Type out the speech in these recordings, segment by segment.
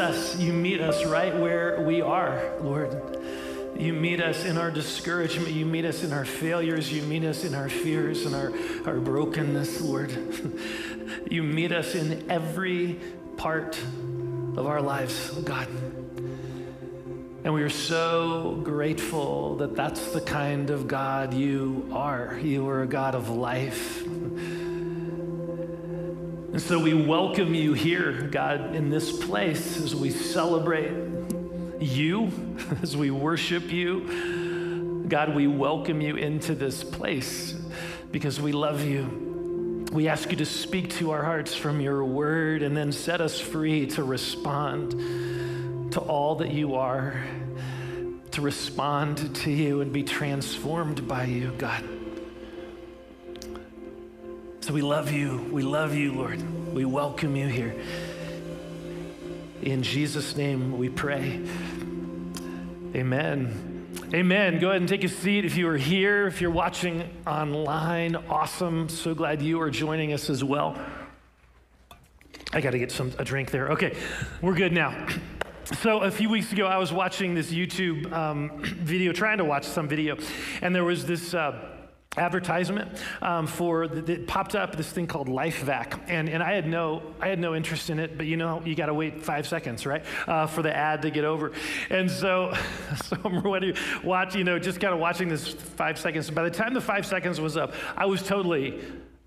us. You meet us right where we are, Lord. You meet us in our discouragement. You meet us in our failures. You meet us in our fears and our, our brokenness, Lord. you meet us in every part of our lives, God. And we are so grateful that that's the kind of God you are. You are a God of life. And so we welcome you here, God, in this place as we celebrate you, as we worship you. God, we welcome you into this place because we love you. We ask you to speak to our hearts from your word and then set us free to respond to all that you are, to respond to you and be transformed by you, God. So we love you. We love you, Lord. We welcome you here. In Jesus' name we pray. Amen. Amen. Go ahead and take a seat if you are here. If you're watching online, awesome. So glad you are joining us as well. I got to get some a drink there. Okay, we're good now. So a few weeks ago, I was watching this YouTube um, video, trying to watch some video, and there was this. Uh, advertisement um, for that popped up this thing called LifeVac, and and I had no I had no interest in it, but you know you got to wait five seconds, right, uh, for the ad to get over, and so so I'm ready watch you know just kind of watching this five seconds. By the time the five seconds was up, I was totally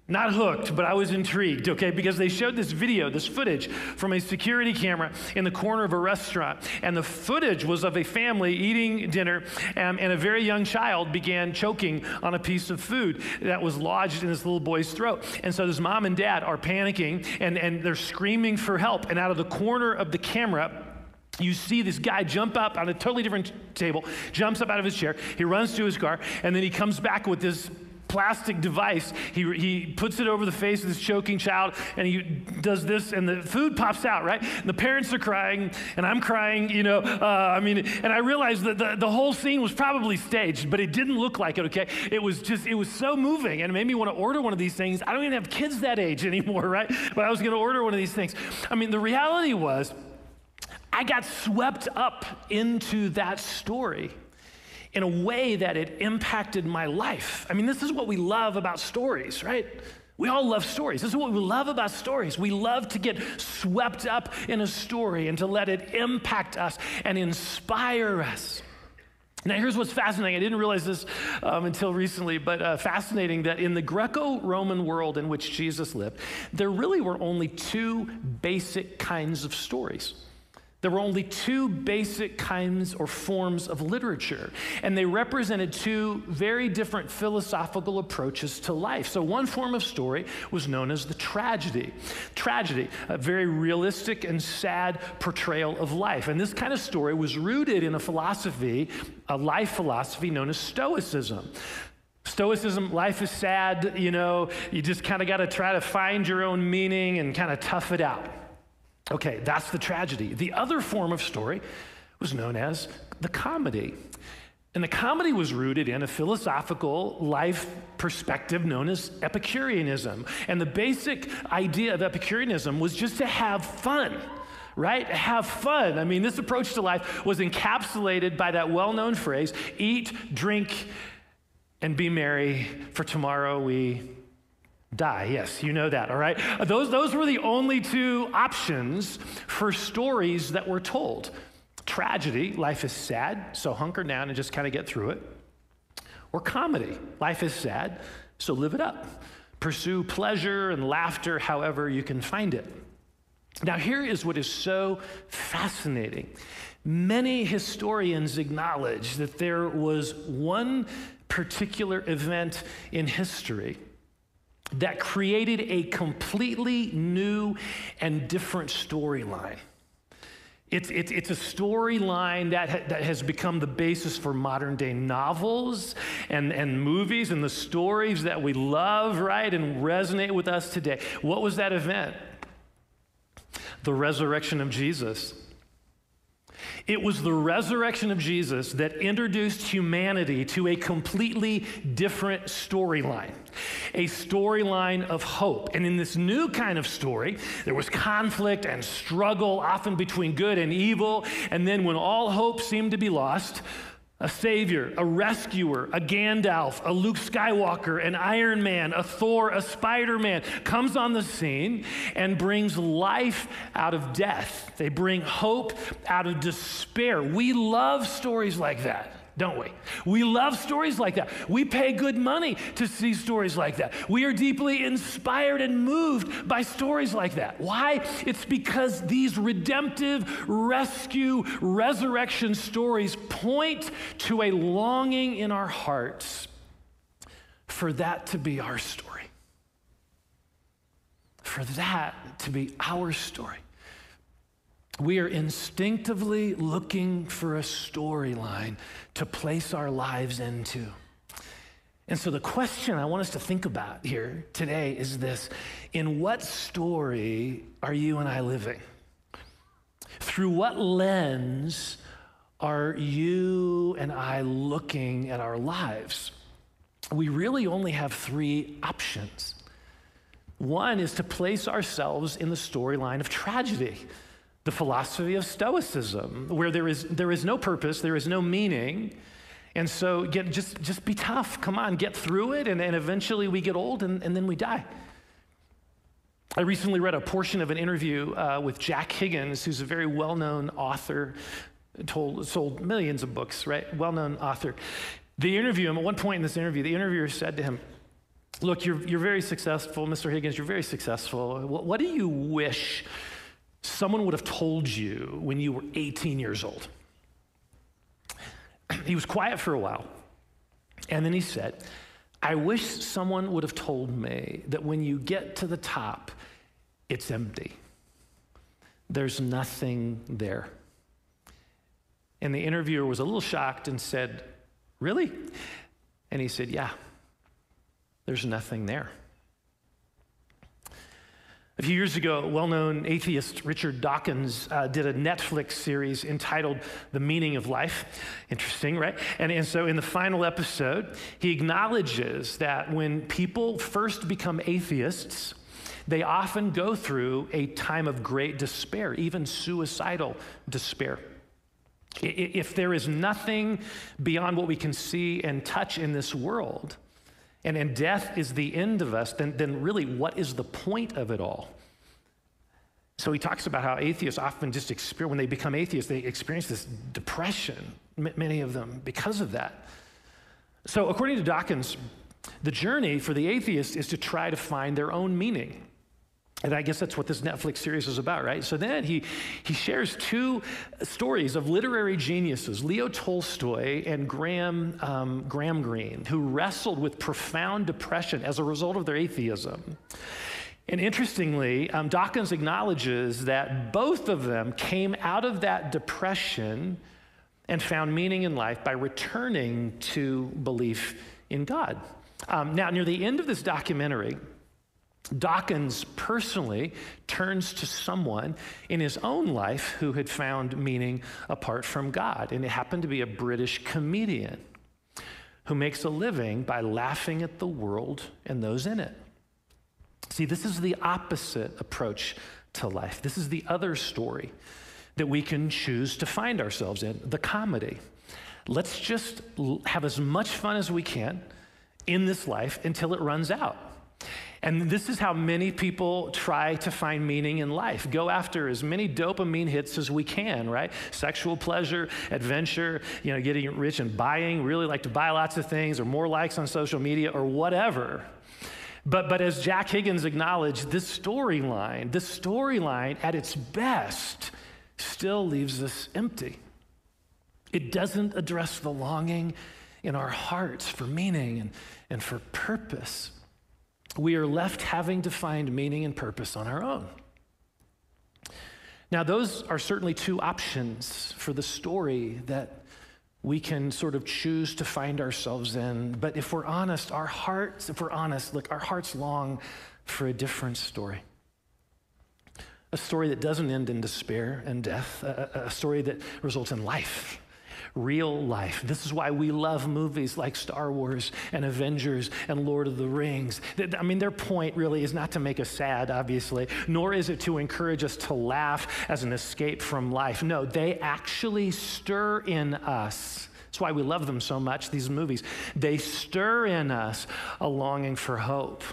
not hooked, but I was intrigued, okay, because they showed this video, this footage from a security camera in the corner of a restaurant. And the footage was of a family eating dinner, um, and a very young child began choking on a piece of food that was lodged in this little boy's throat. And so this mom and dad are panicking, and, and they're screaming for help. And out of the corner of the camera, you see this guy jump up on a totally different table, jumps up out of his chair, he runs to his car, and then he comes back with this plastic device. He, he puts it over the face of this choking child and he does this, and the food pops out, right? And the parents are crying, and I'm crying, you know. Uh, I mean, and I realized that the, the whole scene was probably staged, but it didn't look like it, okay? It was just, it was so moving, and it made me want to order one of these things. I don't even have kids that age anymore, right? But I was going to order one of these things. I mean, the reality was, I got swept up into that story in a way that it impacted my life. I mean, this is what we love about stories, right? We all love stories. This is what we love about stories. We love to get swept up in a story and to let it impact us and inspire us. Now, here's what's fascinating. I didn't realize this um, until recently, but uh, fascinating that in the Greco Roman world in which Jesus lived, there really were only two basic kinds of stories. There were only two basic kinds or forms of literature, and they represented two very different philosophical approaches to life. So, one form of story was known as the tragedy. Tragedy, a very realistic and sad portrayal of life. And this kind of story was rooted in a philosophy, a life philosophy known as Stoicism. Stoicism, life is sad, you know, you just kind of got to try to find your own meaning and kind of tough it out. Okay, that's the tragedy. The other form of story was known as the comedy. And the comedy was rooted in a philosophical life perspective known as Epicureanism. And the basic idea of Epicureanism was just to have fun right? Have fun. I mean, this approach to life was encapsulated by that well known phrase eat, drink, and be merry, for tomorrow we die. Yes, you know that, all right? Uh, those, those were the only two options for stories that were told. Tragedy, life is sad, so hunker down and just kind of get through it. Or comedy, life is sad, so live it up. Pursue pleasure and laughter however you can find it. Now, here is what is so fascinating. Many historians acknowledge that there was one particular event in history that created a completely new and different storyline. It's, it's, it's a storyline that, ha, that has become the basis for modern day novels and, and movies and the stories that we love, right, and resonate with us today. What was that event? The resurrection of Jesus. It was the resurrection of Jesus that introduced humanity to a completely different storyline, a storyline of hope. And in this new kind of story, there was conflict and struggle, often between good and evil. And then, when all hope seemed to be lost, a savior, a rescuer, a Gandalf, a Luke Skywalker, an Iron Man, a Thor, a Spider Man comes on the scene and brings life out of death. They bring hope out of despair. We love stories like that don't we? We love stories like that. We pay good money to see stories like that. We are deeply inspired and moved by stories like that. Why? It's because these redemptive, rescue, resurrection stories point to a longing in our hearts for that to be our story. For that to be our story. We are instinctively looking for a storyline to place our lives into. And so, the question I want us to think about here today is this In what story are you and I living? Through what lens are you and I looking at our lives? We really only have three options. One is to place ourselves in the storyline of tragedy the philosophy of Stoicism, where there is, there is no purpose, there is no meaning. And so get, just, just be tough. Come on, get through it. And, and eventually we get old and, and then we die. I recently read a portion of an interview uh, with Jack Higgins, who's a very well known author, told, sold millions of books, right? Well known author. The interview, at one point in this interview, the interviewer said to him, Look, you're, you're very successful, Mr. Higgins, you're very successful. What, what do you wish someone would have told you when you were 18 years old. He was quiet for a while, and then he said, I wish someone would have told me that when you get to the top, it's empty. There's nothing there. And the interviewer was a little shocked and said, Really? And he said, Yeah, there's nothing there. A few years ago, well known atheist Richard Dawkins uh, did a Netflix series entitled The Meaning of Life. Interesting, right? And, and so in the final episode, he acknowledges that when people first become atheists, they often go through a time of great despair, even suicidal despair. If there is nothing beyond what we can see and touch in this world, and, and death is the end of us, then, then really what is the point of it all? So he talks about how atheists often just experience, when they become atheists, they experience this depression, many of them, because of that. So, according to Dawkins, the journey for the atheist is to try to find their own meaning. And I guess that's what this Netflix series is about, right? So then he, he shares two stories of literary geniuses, Leo Tolstoy and Graham, um, Graham Greene, who wrestled with profound depression as a result of their atheism. And interestingly, um, Dawkins acknowledges that both of them came out of that depression and found meaning in life by returning to belief in God. Um, now, near the end of this documentary, Dawkins personally turns to someone in his own life who had found meaning apart from God. And it happened to be a British comedian who makes a living by laughing at the world and those in it. See, this is the opposite approach to life. This is the other story that we can choose to find ourselves in the comedy. Let's just have as much fun as we can in this life until it runs out. And this is how many people try to find meaning in life. Go after as many dopamine hits as we can, right? Sexual pleasure, adventure, you know, getting rich and buying, really like to buy lots of things or more likes on social media or whatever. But, but as Jack Higgins acknowledged, this storyline, this storyline at its best still leaves us empty. It doesn't address the longing in our hearts for meaning and, and for purpose we are left having to find meaning and purpose on our own. Now, those are certainly two options for the story that we can sort of choose to find ourselves in. But if we're honest, our hearts, if we're honest, look, our hearts long for a different story. a story that doesn't end in despair and death, a, a story that results in life real life. This is why we love movies like Star Wars and Avengers and Lord of the Rings. I mean, their point really is not to make us sad, obviously, nor is it to encourage us to laugh as an escape from life. No, they actually stir in us. That's why we love them so much, these movies. They stir in us a longing for hope.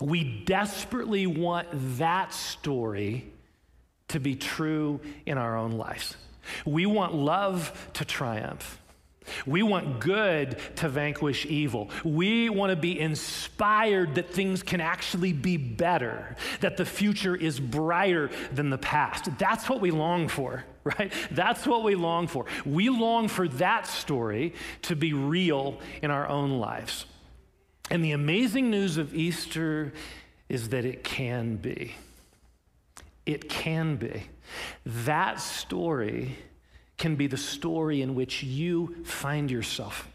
We desperately want that story to be true in our own lives. We want love to triumph. We want good to vanquish evil. We want to be inspired that things can actually be better, that the future is brighter than the past. That's what we long for, right? That's what we long for. We long for that story to be real in our own lives. And the amazing news of Easter is that it can be. It can be. That story can be the story in which you find yourself.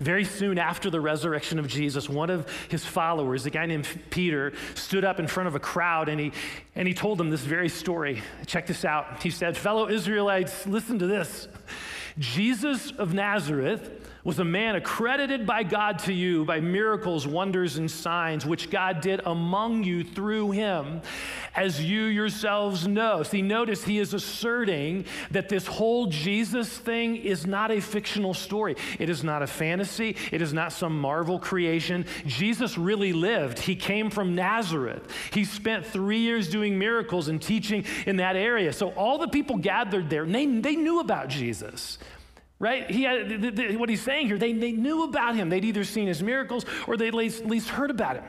Very soon after the resurrection of Jesus, one of his followers, a guy named Peter, stood up in front of a crowd and he, and he told them this very story. Check this out. He said, Fellow Israelites, listen to this. Jesus of Nazareth was a man accredited by God to you by miracles, wonders, and signs, which God did among you through him, as you yourselves know. See, notice he is asserting that this whole Jesus thing is not a fictional story. It is not a fantasy, it is not some Marvel creation. Jesus really lived. He came from Nazareth. He spent three years doing miracles and teaching in that area. So all the people gathered there, they, they knew about Jesus right? He had, what he's saying here, they, they knew about him. They'd either seen his miracles or they'd at least, at least heard about him.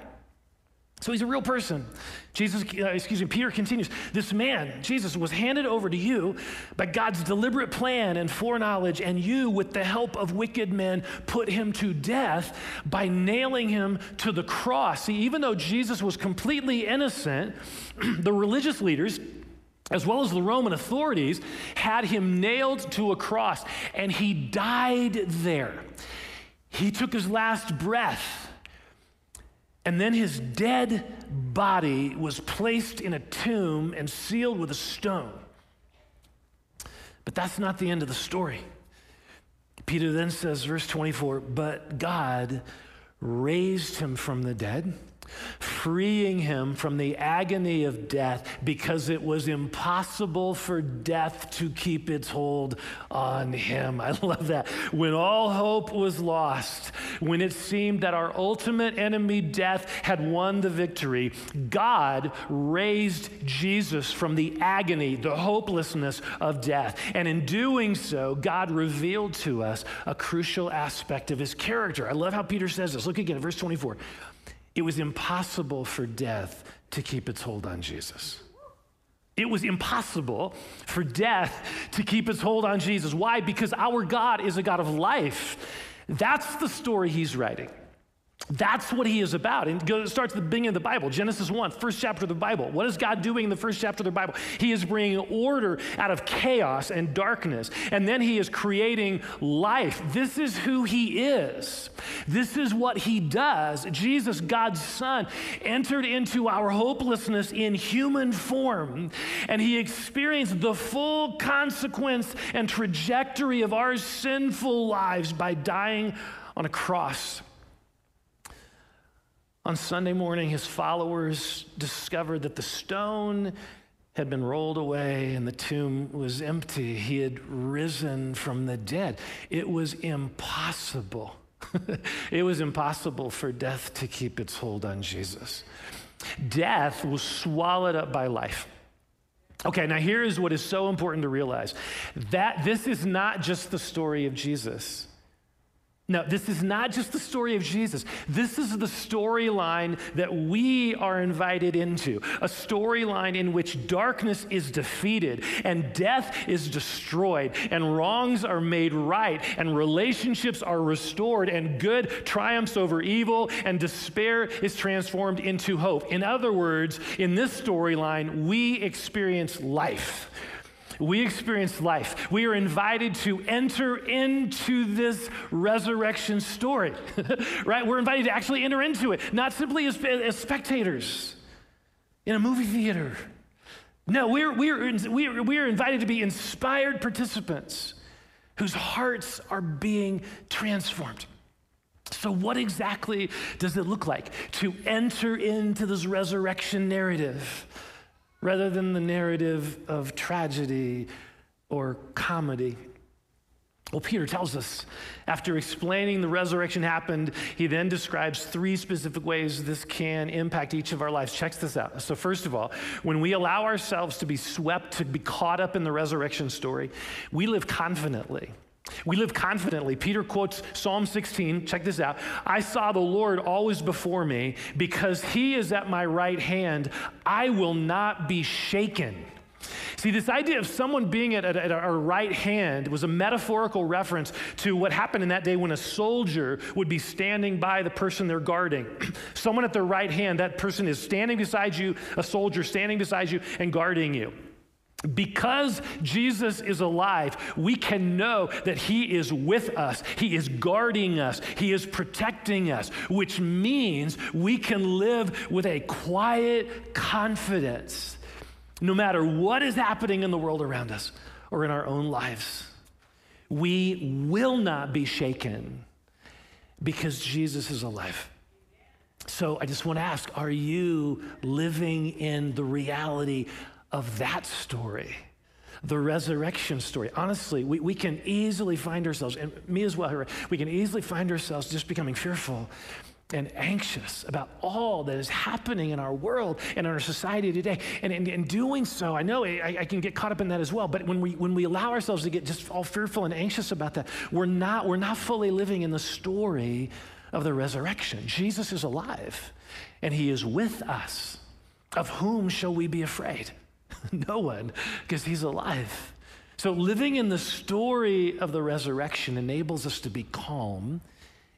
So he's a real person. Jesus, uh, excuse me, Peter continues. This man, Jesus, was handed over to you by God's deliberate plan and foreknowledge, and you, with the help of wicked men, put him to death by nailing him to the cross. See, even though Jesus was completely innocent, the religious leaders, as well as the Roman authorities, had him nailed to a cross, and he died there. He took his last breath, and then his dead body was placed in a tomb and sealed with a stone. But that's not the end of the story. Peter then says, verse 24, but God raised him from the dead freeing him from the agony of death because it was impossible for death to keep its hold on him. I love that. When all hope was lost, when it seemed that our ultimate enemy, death, had won the victory, God raised Jesus from the agony, the hopelessness of death. And in doing so, God revealed to us a crucial aspect of his character. I love how Peter says this. Look again verse 24. It was impossible for death to keep its hold on Jesus. It was impossible for death to keep its hold on Jesus. Why? Because our God is a God of life. That's the story he's writing. That's what he is about. And it starts at the beginning of the Bible, Genesis 1, first chapter of the Bible. What is God doing in the first chapter of the Bible? He is bringing order out of chaos and darkness. And then he is creating life. This is who he is. This is what he does. Jesus, God's Son, entered into our hopelessness in human form, and he experienced the full consequence and trajectory of our sinful lives by dying on a cross. On Sunday morning, his followers discovered that the stone had been rolled away and the tomb was empty. He had risen from the dead. It was impossible. it was impossible for death to keep its hold on Jesus. Death was swallowed up by life. Okay, now here is what is so important to realize that this is not just the story of Jesus. No, this is not just the story of Jesus. This is the storyline that we are invited into. A storyline in which darkness is defeated and death is destroyed and wrongs are made right and relationships are restored and good triumphs over evil and despair is transformed into hope. In other words, in this storyline, we experience life. We experience life. We are invited to enter into this resurrection story, right? We're invited to actually enter into it, not simply as, as spectators. in a movie theater. No, we're, we're, we're, we're invited to be inspired participants whose hearts are being transformed. So, what exactly does it look like to enter into this resurrection narrative rather than the narrative of tragedy or comedy? Well, Peter tells us after explaining the resurrection happened, he then describes three specific ways this can impact each of our lives. Check this out. So, first of all, when we allow ourselves to be swept, to be caught up in the resurrection story, we live confidently. We live confidently. Peter quotes Psalm 16. Check this out. I saw the Lord always before me because he is at my right hand. I will not be shaken. See, this idea of someone being at, at, at, our right hand was a metaphorical reference to what happened in that day when a soldier would be standing by the person they're guarding. someone at their right hand, that person is standing beside you, a soldier standing beside you and guarding you. Because Jesus is alive, we can know that He is with us. He is guarding us. He is protecting us, which means we can live with a quiet confidence no matter what is happening in the world around us or in our own lives. We will not be shaken because Jesus is alive. So I just want to ask are you living in the reality of that story, the resurrection story. Honestly, we, we can easily find ourselves, and me as well, we can easily find ourselves just becoming fearful and anxious about all that is happening in our world and in our society today. And in, in doing so, I know I, I, can get caught up in that as well. But when we when we allow ourselves to get just all fearful and anxious about that, we're not we're not fully living in the story of the resurrection. Jesus is alive, and He is with us. Of whom shall we be afraid? no one, because he's alive. So, living in the story of the resurrection enables us to be calm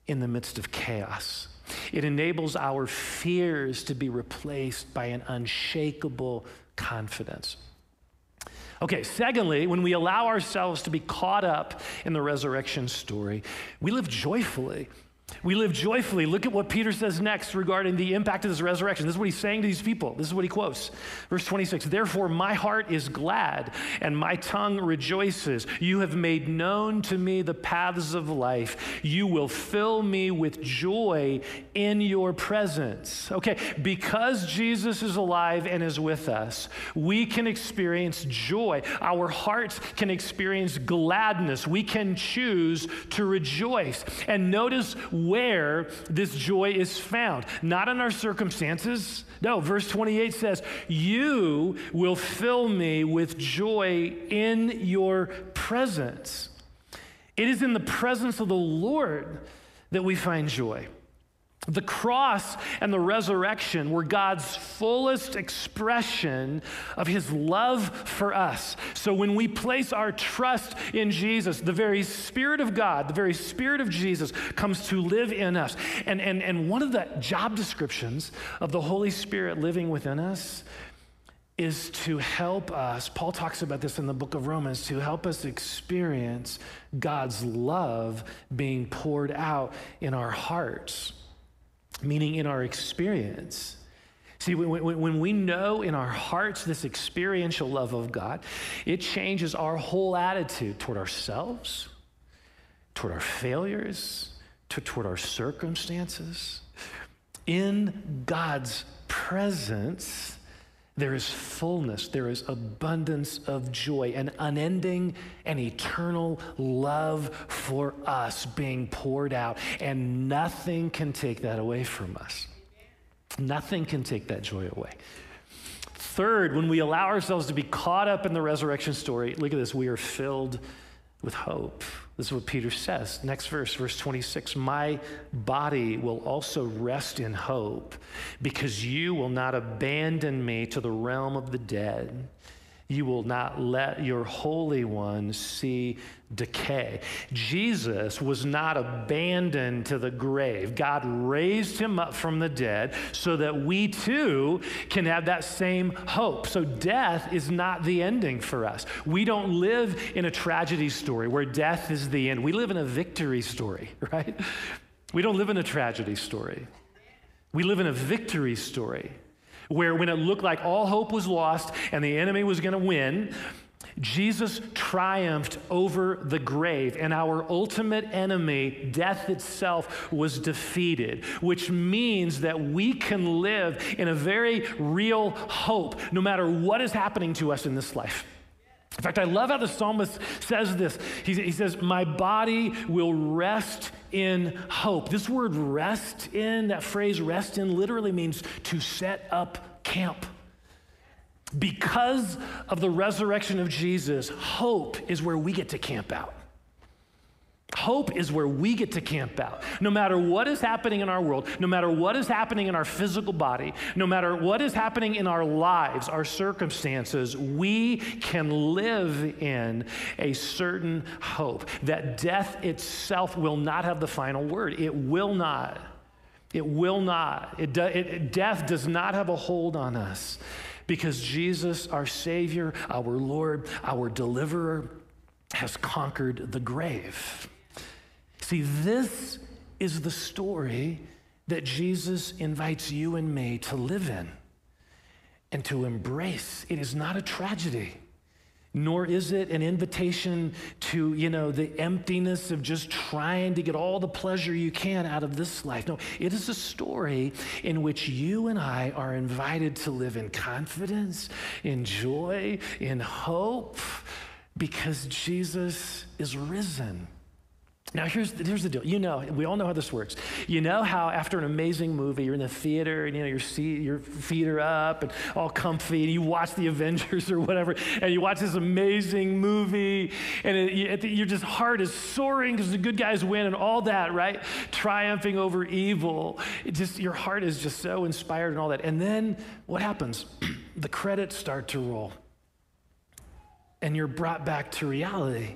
in the midst of chaos. It enables our fears to be replaced by an unshakable confidence. Okay, secondly, when we allow ourselves to be caught up in the resurrection story, we live joyfully we live joyfully. Look at what Peter says next regarding the impact of this resurrection. This is what he's saying to these people. This is what he quotes. Verse 26 Therefore, my heart is glad and my tongue rejoices. You have made known to me the paths of life. You will fill me with joy in your presence. Okay, because Jesus is alive and is with us, we can experience joy. Our hearts can experience gladness. We can choose to rejoice. And notice where this joy is found, not in our circumstances. No, verse 28 says, You will fill me with joy in your presence. It is in the presence of the Lord that we find joy. The cross and the resurrection were God's fullest expression of his love for us. So when we place our trust in Jesus, the very Spirit of God, the very Spirit of Jesus comes to live in us. And, and, and one of the job descriptions of the Holy Spirit living within us is to help us, Paul talks about this in the book of Romans, to help us experience God's love being poured out in our hearts meaning in our experience. See, when, we know in our hearts this experiential love of God, it changes our whole attitude toward ourselves, toward our failures, toward our circumstances. In God's presence, there is fullness, there is abundance of joy, an unending and eternal love for us being poured out, and nothing can take that away from us. Nothing can take that joy away. Third, when we allow ourselves to be caught up in the resurrection story, look at this, we are filled with hope. This is what Peter says. Next verse, verse 26 My body will also rest in hope because you will not abandon me to the realm of the dead. You will not let your Holy One see decay. Jesus was not abandoned to the grave. God raised him up from the dead so that we too can have that same hope. So death is not the ending for us. We don't live in a tragedy story where death is the end. We live in a victory story, right? We don't live in a tragedy story. We live in a victory story where when it looked like all hope was lost and the enemy was going to win, Jesus triumphed over the grave, and our ultimate enemy, death itself, was defeated, which means that we can live in a very real hope no matter what is happening to us in this life. In fact, I love how the psalmist says this. He, he, says, My body will rest in hope. This word rest in, that phrase rest in, literally means to set up camp. Because of the resurrection of Jesus, hope is where we get to camp out. Hope is where we get to camp out. No matter what is happening in our world, no matter what is happening in our physical body, no matter what is happening in our lives, our circumstances, we can live in a certain hope that death itself will not have the final word. It will not. It will not. It do, it, death does not have a hold on us because Jesus, our Savior, our Lord, our deliverer, has conquered the grave. See, this is the story that Jesus invites you and me to live in and to embrace. It is not a tragedy, nor is it an invitation to, you know, the emptiness of just trying to get all the pleasure you can out of this life. No, it is a story in which you and I are invited to live in confidence, in joy, in hope, because Jesus is risen. Now, here's the, here's the deal. You know, we all know how this works. You know how after an amazing movie, you're in the theater and you know your seat, your feet are up and all comfy, and you watch the Avengers or whatever, and you watch this amazing movie, and it, you, your just heart is soaring because the good guys win and all that, right? Triumphing over evil. It just your heart is just so inspired and all that. And then what happens? the credits start to roll, and you're brought back to reality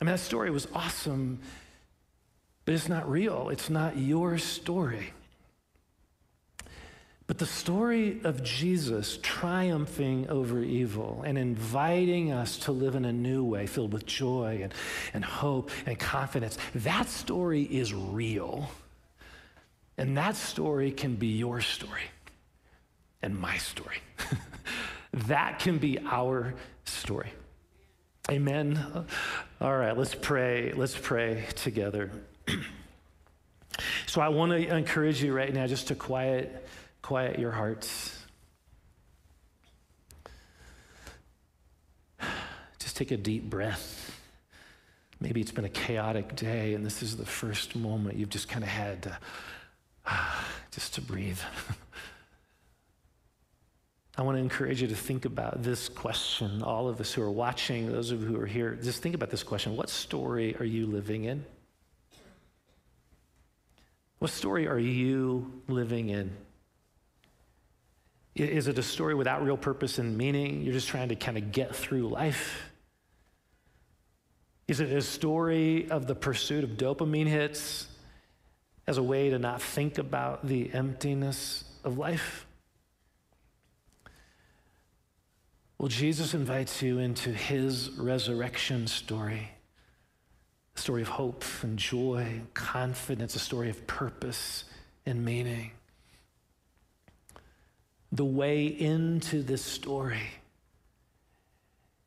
I mean, that story was awesome, but it's not real. It's not your story. But the story of Jesus triumphing over evil and inviting us to live in a new way filled with joy and, and hope and confidence, that story is real. And that story can be your story and my story. that can be our story. Amen. All right, let's pray. Let's pray together. so I want to encourage you right now just to quiet quiet your hearts. Just take a deep breath. Maybe it's been a chaotic day and this is the first moment you've just kind of had to just to breathe. I want to encourage you to think about this question. All of us who are watching, those of you who are here, just think about this question. What story are you living in? What story are you living in? Is it a story without real purpose and meaning? You're just trying to kind of get through life? Is it a story of the pursuit of dopamine hits as a way to not think about the emptiness of life? Well, Jesus invites you into his resurrection story a story of hope and joy, confidence, a story of purpose and meaning. The way into this story.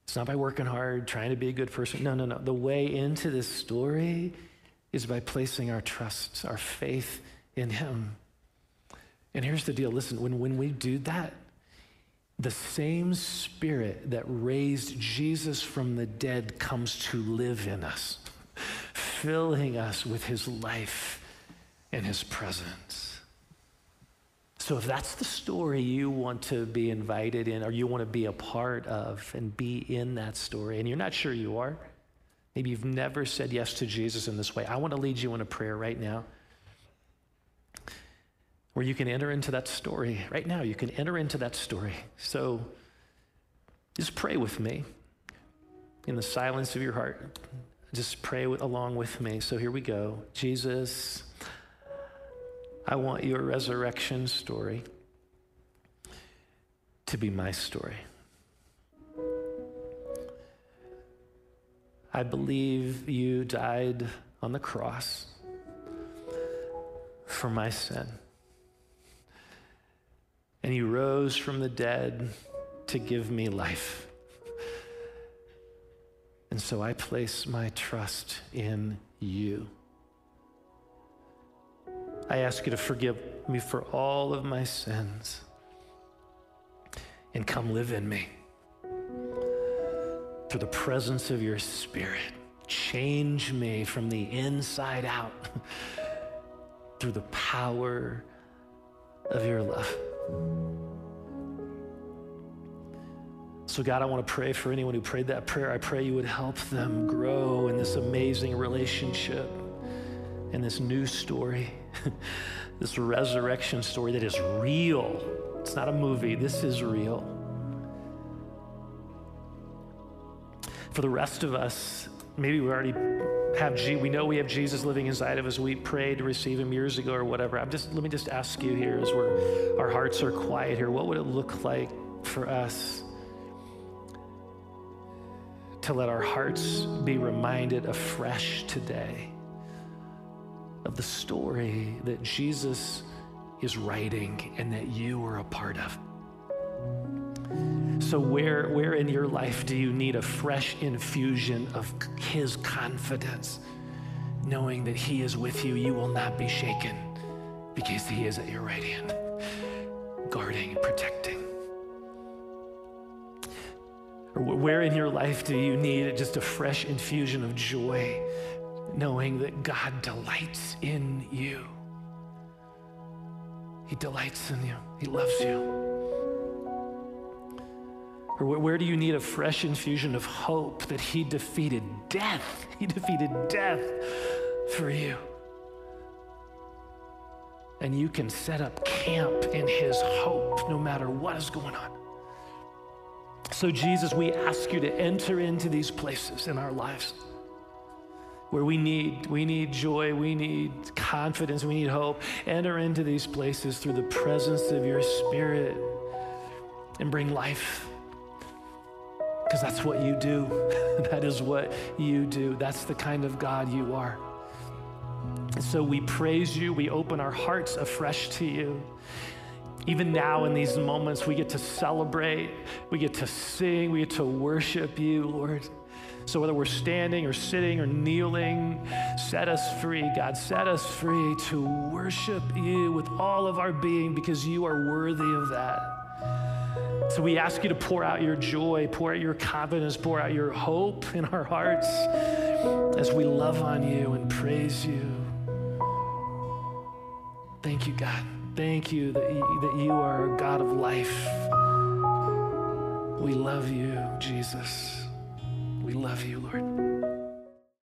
It's not by working hard, trying to be a good person. No, no, no. The way into this story is by placing our trust, our faith in Him. And here's the deal listen, when, when we do that, the same spirit that raised Jesus from the dead comes to live in us, filling us with his life and his presence. So, if that's the story you want to be invited in, or you want to be a part of and be in that story, and you're not sure you are, maybe you've never said yes to Jesus in this way, I want to lead you in a prayer right now where you can enter into that story. Right now, you can enter into that story. So just pray with me in the silence of your heart. Just pray along with me. So here we go. Jesus, I want your resurrection story to be my story. I believe you died on the cross for my sin and you rose from the dead to give me life. And so I place my trust in you. I ask you to forgive me for all of my sins and come live in me through the presence of your Spirit. Change me from the inside out through the power of your love. So, God, I want to pray for anyone who prayed that prayer. I pray you would help them grow in this amazing relationship, in this new story, this resurrection story that is real. It's not a movie, this is real. For the rest of us, maybe we already have G, we know we have Jesus living inside of us. We prayed to receive him years ago or whatever. I'm just let me just ask you here as we're our hearts are quiet here, what would it look like for us to let our hearts be reminded afresh today of the story that Jesus is writing and that you were a part of? So, where, where in your life do you need a fresh infusion of His confidence, knowing that He is with you? You will not be shaken because He is at your right hand, guarding and protecting. Or where in your life do you need just a fresh infusion of joy, knowing that God delights in you? He delights in you, He loves you. Or where do you need a fresh infusion of hope that He defeated death? He defeated death for you. And you can set up camp in His hope no matter what is going on. So, Jesus, we ask you to enter into these places in our lives where we need we need joy, we need confidence, we need hope. Enter into these places through the presence of your spirit and bring life because that's what you do. that is what you do. That's the kind of God you are. So we praise you. We open our hearts afresh to you. Even now, in these moments, we get to celebrate, we get to sing, we get to worship you, Lord. So, whether we're standing or sitting or kneeling, set us free, God. Set us free to worship you with all of our being because you are worthy of that. So we ask you to pour out your joy, pour out your confidence, pour out your hope in our hearts as we love on you and praise you. Thank you, God. Thank you that you, that you are a God of life. We love you, Jesus. We love you, Lord.